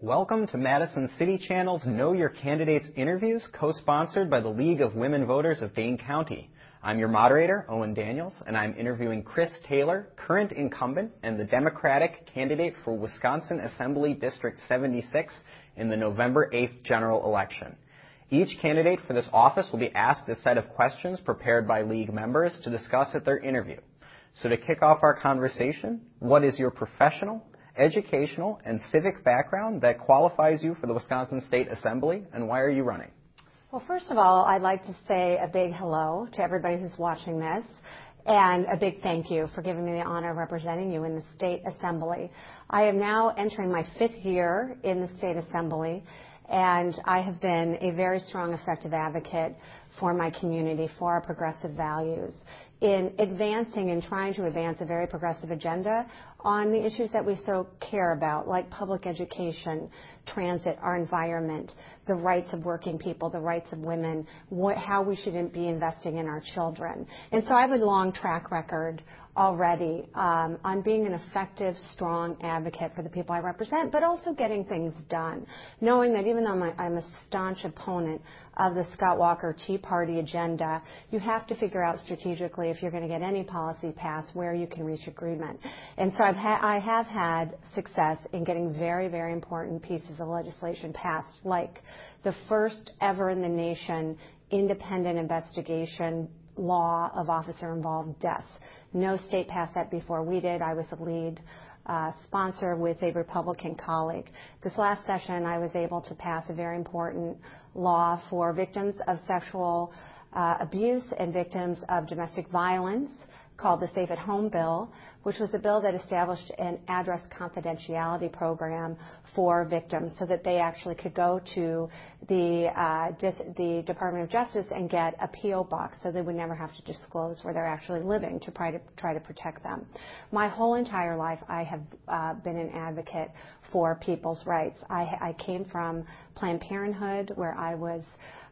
Welcome to Madison City Channel's Know Your Candidates interviews, co-sponsored by the League of Women Voters of Dane County. I'm your moderator, Owen Daniels, and I'm interviewing Chris Taylor, current incumbent and the Democratic candidate for Wisconsin Assembly District 76 in the November 8th general election. Each candidate for this office will be asked a set of questions prepared by League members to discuss at their interview. So to kick off our conversation, what is your professional, educational, and civic background that qualifies you for the Wisconsin State Assembly, and why are you running? Well, first of all, I'd like to say a big hello to everybody who's watching this and a big thank you for giving me the honor of representing you in the State Assembly. I am now entering my fifth year in the State Assembly, and I have been a very strong, effective advocate for my community, for our progressive values, in advancing and trying to advance a very progressive agenda on the issues that we so care about, like public education, transit, our environment, the rights of working people, the rights of women, what, how we should be investing in our children. And so I have a long track record already um, on being an effective, strong advocate for the people I represent, but also getting things done. Knowing that even though I'm a, staunch opponent of the Scott Walker Tea Party agenda, you have to figure out strategically if you're going to get any policy passed where you can reach agreement. And so I have had success in getting very, very important pieces of legislation passed, like the first ever in the nation independent investigation law of officer involved deaths. No state passed that before we did. I was the lead uh, sponsor with a Republican colleague. This last session, I was able to pass a very important law for victims of sexual uh, abuse and victims of domestic violence called the Safe at Home Bill, which was a bill that established an address confidentiality program for victims so that they actually could go to the, uh, the Department of Justice and get a P.O. box so they would never have to disclose where they're actually living to try to, try to protect them. My whole entire life, I have uh, been an advocate for people's rights. I, I came from Planned Parenthood, where I was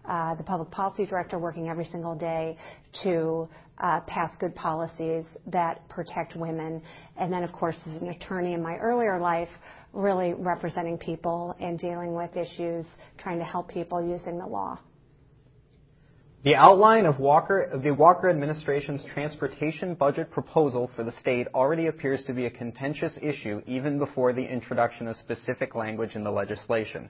uh, the public policy director working every single day to uh, pass good policies that protect women. And then, of course, as an attorney in my earlier life, really representing people and dealing with issues, trying to help people using the law. The outline of Walker, the Walker administration's transportation budget proposal for the state already appears to be a contentious issue even before the introduction of specific language in the legislation.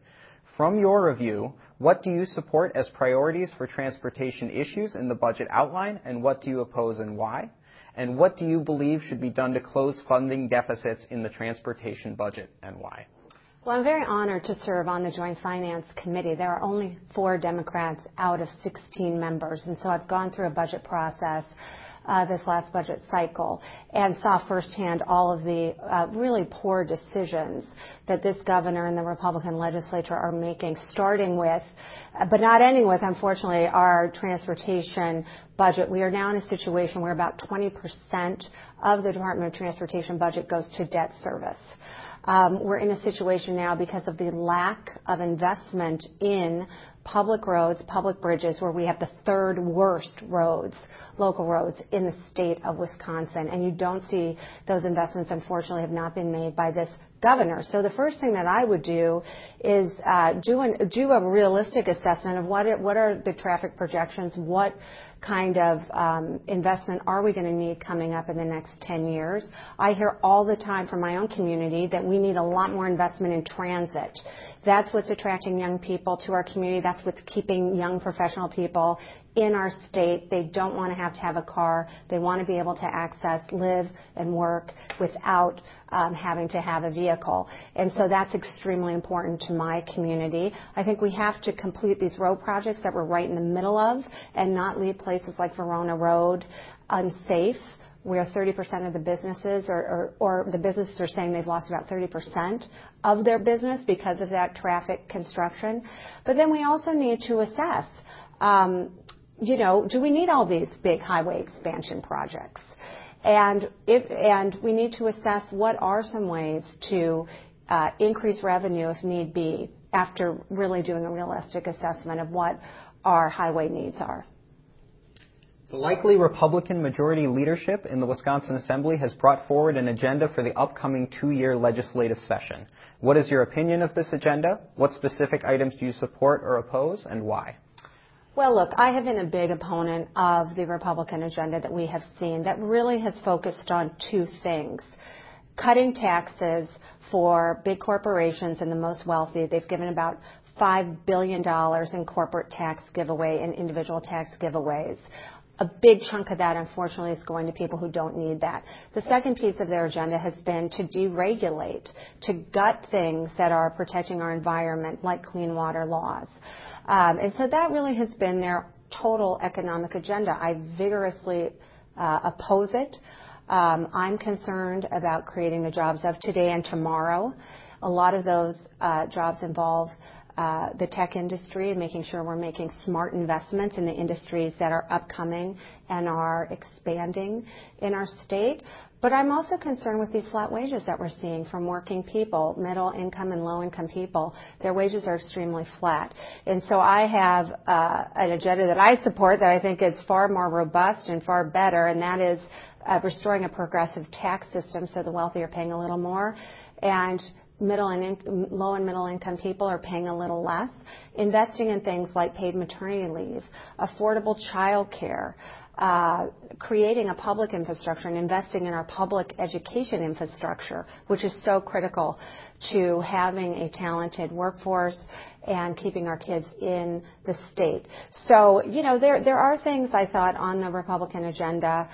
From your review, what do you support as priorities for transportation issues in the budget outline, and what do you oppose and why? And what do you believe should be done to close funding deficits in the transportation budget, and why? Well, I'm very honored to serve on the Joint Finance Committee. There are only four Democrats out of 16 members, and so I've gone through a budget process uh, this last budget cycle and saw firsthand all of the uh, really poor decisions that this governor and the Republican legislature are making, starting with, but not ending with, unfortunately, our transportation budget. We are now in a situation where about 20% of the Department of Transportation budget goes to debt service. Um, we're in a situation now because of the lack of investment in public roads, public bridges, where we have the third worst roads, local roads in the state of Wisconsin. And you don't see those investments, unfortunately, have not been made by this governor. So the first thing that I would do is uh, do, an, do a realistic assessment of what, it, what are the traffic projections, what kind of um, investment are we going to need coming up in the next 10 years. I hear all the time from my own community that we need a lot more investment in transit. That's what's attracting young people to our community. That's what's keeping young professional people in our state. They don't want to have to have a car. They want to be able to access, live, and work without um, having to have a vehicle. And so that's extremely important to my community. I think we have to complete these road projects that we're right in the middle of and not leave places like Verona Road unsafe where 30% of the businesses or, the businesses are saying they've lost about 30% of their business because of that traffic construction. But then we also need to assess um, you know, do we need all these big highway expansion projects? And we need to assess what are some ways to uh, increase revenue if need be after really doing a realistic assessment of what our highway needs are. The likely Republican majority leadership in the Wisconsin Assembly has brought forward an agenda for the upcoming two-year legislative session. What is your opinion of this agenda? What specific items do you support or oppose, and why? Well, look, I have been a big opponent of the Republican agenda that we have seen that really has focused on two things. Cutting taxes for big corporations and the most wealthy. They've given about $5 billion in corporate tax giveaway and individual tax giveaways a big chunk of that, unfortunately, is going to people who don't need that. The second piece of their agenda has been to deregulate, to gut things that are protecting our environment, like clean water laws. Um, and so that really has been their total economic agenda. I vigorously uh, oppose it. Um, I'm concerned about creating the jobs of today and tomorrow. A lot of those uh, jobs involve the tech industry and making sure we're making smart investments in the industries that are upcoming and are expanding in our state. But I'm also concerned with these flat wages that we're seeing from working people, middle income and low income people. Their wages are extremely flat. And so I have uh, an agenda that I support that I think is far more robust and far better, and that is uh, restoring a progressive tax system so the wealthy are paying a little more and middle and low and middle income people are paying a little less, investing in things like paid maternity leave, affordable child care, uh, creating a public infrastructure and investing in our public education infrastructure, which is so critical to having a talented workforce and keeping our kids in the state. So, you know, there there are things I thought on the Republican agenda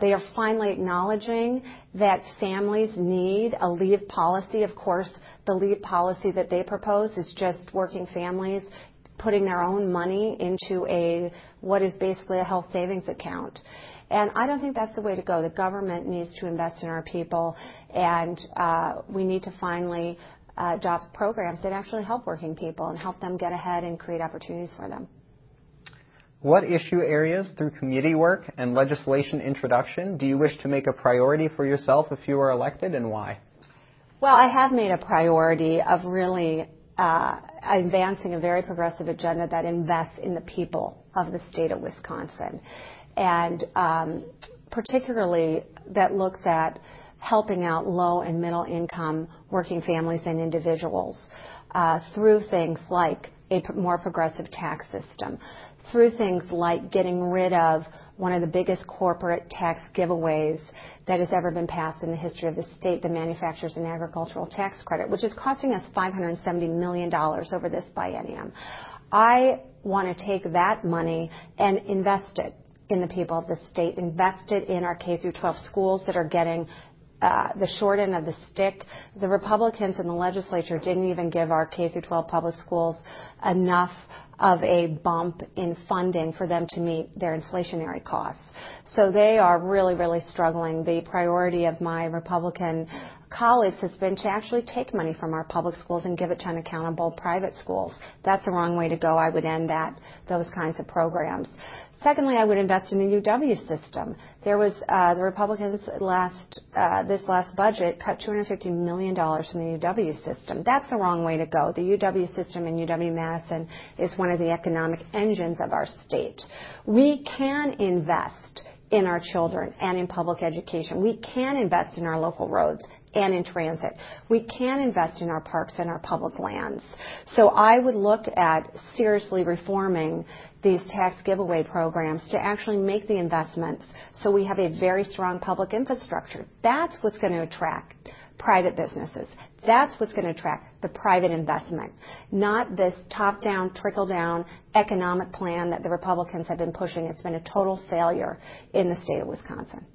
they are finally acknowledging that families need a leave policy. Of course, the leave policy that they propose is just working families putting their own money into a what is basically a health savings account. And I don't think that's the way to go. The government needs to invest in our people, and uh, we need to finally uh, adopt programs that actually help working people and help them get ahead and create opportunities for them. What issue areas through committee work and legislation introduction do you wish to make a priority for yourself if you are elected, and why? Well, I have made a priority of really uh, advancing a very progressive agenda that invests in the people of the state of Wisconsin, and um, particularly that looks at helping out low and middle income working families and individuals uh, through things like a more progressive tax system, through things like getting rid of one of the biggest corporate tax giveaways that has ever been passed in the history of the state, the Manufacturers and Agricultural Tax Credit, which is costing us $570 million over this biennium. I want to take that money and invest it in the people of the state, invest it in our K through 12 schools that are getting Uh, the short end of the stick. The Republicans in the legislature didn't even give our K through 12 public schools enough of a bump in funding for them to meet their inflationary costs. So they are really, really struggling. The priority of my Republican colleagues has been to actually take money from our public schools and give it to unaccountable private schools. That's the wrong way to go. I would end that, those kinds of programs. Secondly, I would invest in the UW system. There was uh, the Republicans last uh, this last budget cut 250 million dollars from the UW system. That's the wrong way to go. The UW system in UW Madison is one of the economic engines of our state. We can invest in our children and in public education. We can invest in our local roads and in transit. We can invest in our parks and our public lands. So I would look at seriously reforming these tax giveaway programs to actually make the investments so we have a very strong public infrastructure. That's what's going to attract private businesses. That's what's going to attract the private investment, not this top-down, trickle-down economic plan that the Republicans have been pushing. It's been a total failure in the state of Wisconsin.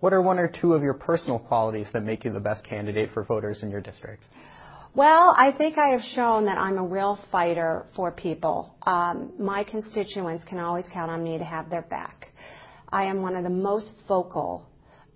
What are one or two of your personal qualities that make you the best candidate for voters in your district? Well, I think I have shown that I'm a real fighter for people. Um, my constituents can always count on me to have their back. I am one of the most vocal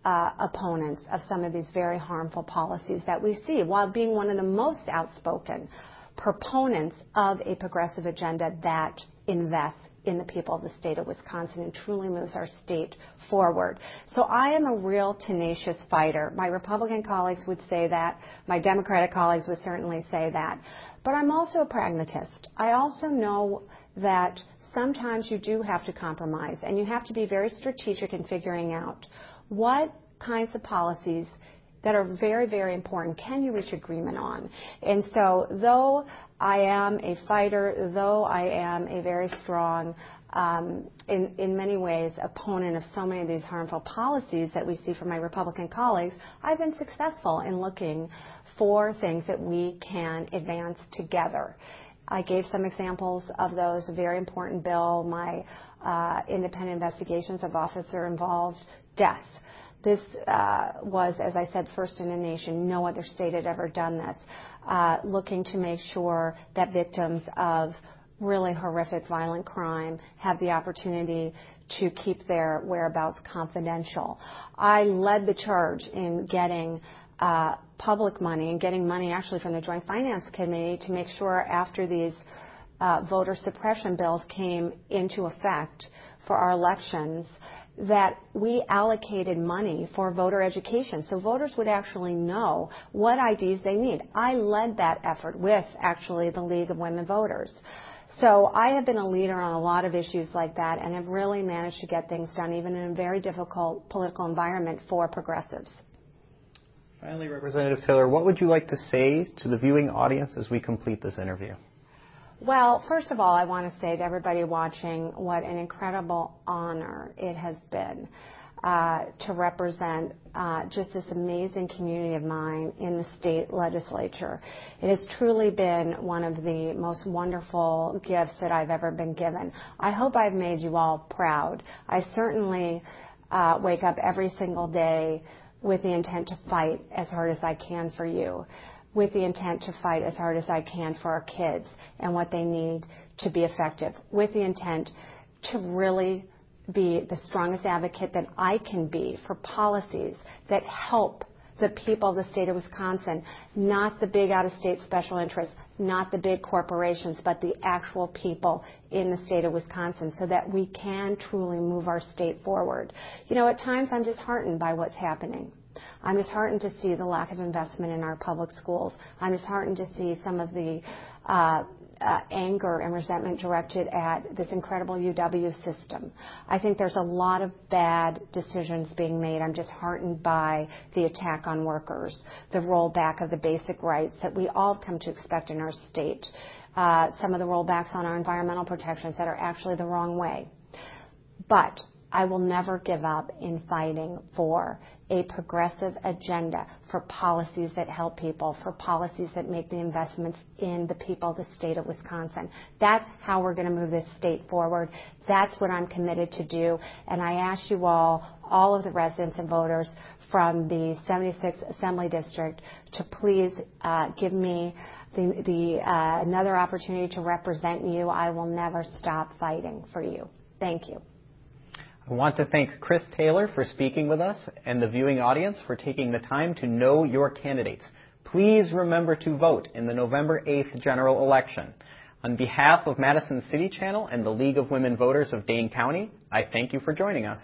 uh, opponents of some of these very harmful policies that we see, while being one of the most outspoken proponents of a progressive agenda that invests in the people of the state of Wisconsin and truly moves our state forward. So I am a real tenacious fighter. My Republican colleagues would say that. My Democratic colleagues would certainly say that. But I'm also a pragmatist. I also know that sometimes you do have to compromise and you have to be very strategic in figuring out what kinds of policies that are very, very important can you reach agreement on? And so, though I am a fighter, though I am a very strong, um, in, in many ways, opponent of so many of these harmful policies that we see from my Republican colleagues, I've been successful in looking for things that we can advance together. I gave some examples of those. A very important bill, my uh, independent investigations of officer involved deaths. This uh, was, as I said, first in a nation. No other state had ever done this. Uh, looking to make sure that victims of really horrific violent crime have the opportunity to keep their whereabouts confidential. I led the charge in getting public money and getting money actually from the Joint Finance Committee to make sure after these uh, voter suppression bills came into effect for our elections that we allocated money for voter education so voters would actually know what IDs they need. I led that effort with actually the League of Women Voters. So I have been a leader on a lot of issues like that and have really managed to get things done even in a very difficult political environment for progressives. Finally, Representative Taylor, what would you like to say to the viewing audience as we complete this interview? Well, first of all, I want to say to everybody watching what an incredible honor it has been uh, to represent uh, just this amazing community of mine in the state legislature. It has truly been one of the most wonderful gifts that I've ever been given. I hope I've made you all proud. I certainly uh, wake up every single day with the intent to fight as hard as I can for you with the intent to fight as hard as I can for our kids and what they need to be effective, with the intent to really be the strongest advocate that I can be for policies that help the people of the state of Wisconsin, not the big out of state special interests, not the big corporations, but the actual people in the state of Wisconsin so that we can truly move our state forward. You know, at times I'm disheartened by what's happening. I'm disheartened to see the lack of investment in our public schools. I'm disheartened to see some of the uh, uh, anger and resentment directed at this incredible UW system. I think there's a lot of bad decisions being made. I'm disheartened by the attack on workers, the rollback of the basic rights that we all come to expect in our state, uh, some of the rollbacks on our environmental protections that are actually the wrong way. But I will never give up in fighting for a progressive agenda for policies that help people, for policies that make the investments in the people of the state of Wisconsin. That's how we're going to move this state forward. That's what I'm committed to do. And I ask you all, all of the residents and voters from the 76th Assembly District to please uh, give me the, the uh, another opportunity to represent you. I will never stop fighting for you. Thank you. I want to thank Chris Taylor for speaking with us and the viewing audience for taking the time to know your candidates. Please remember to vote in the November 8th general election. On behalf of Madison City Channel and the League of Women Voters of Dane County, I thank you for joining us.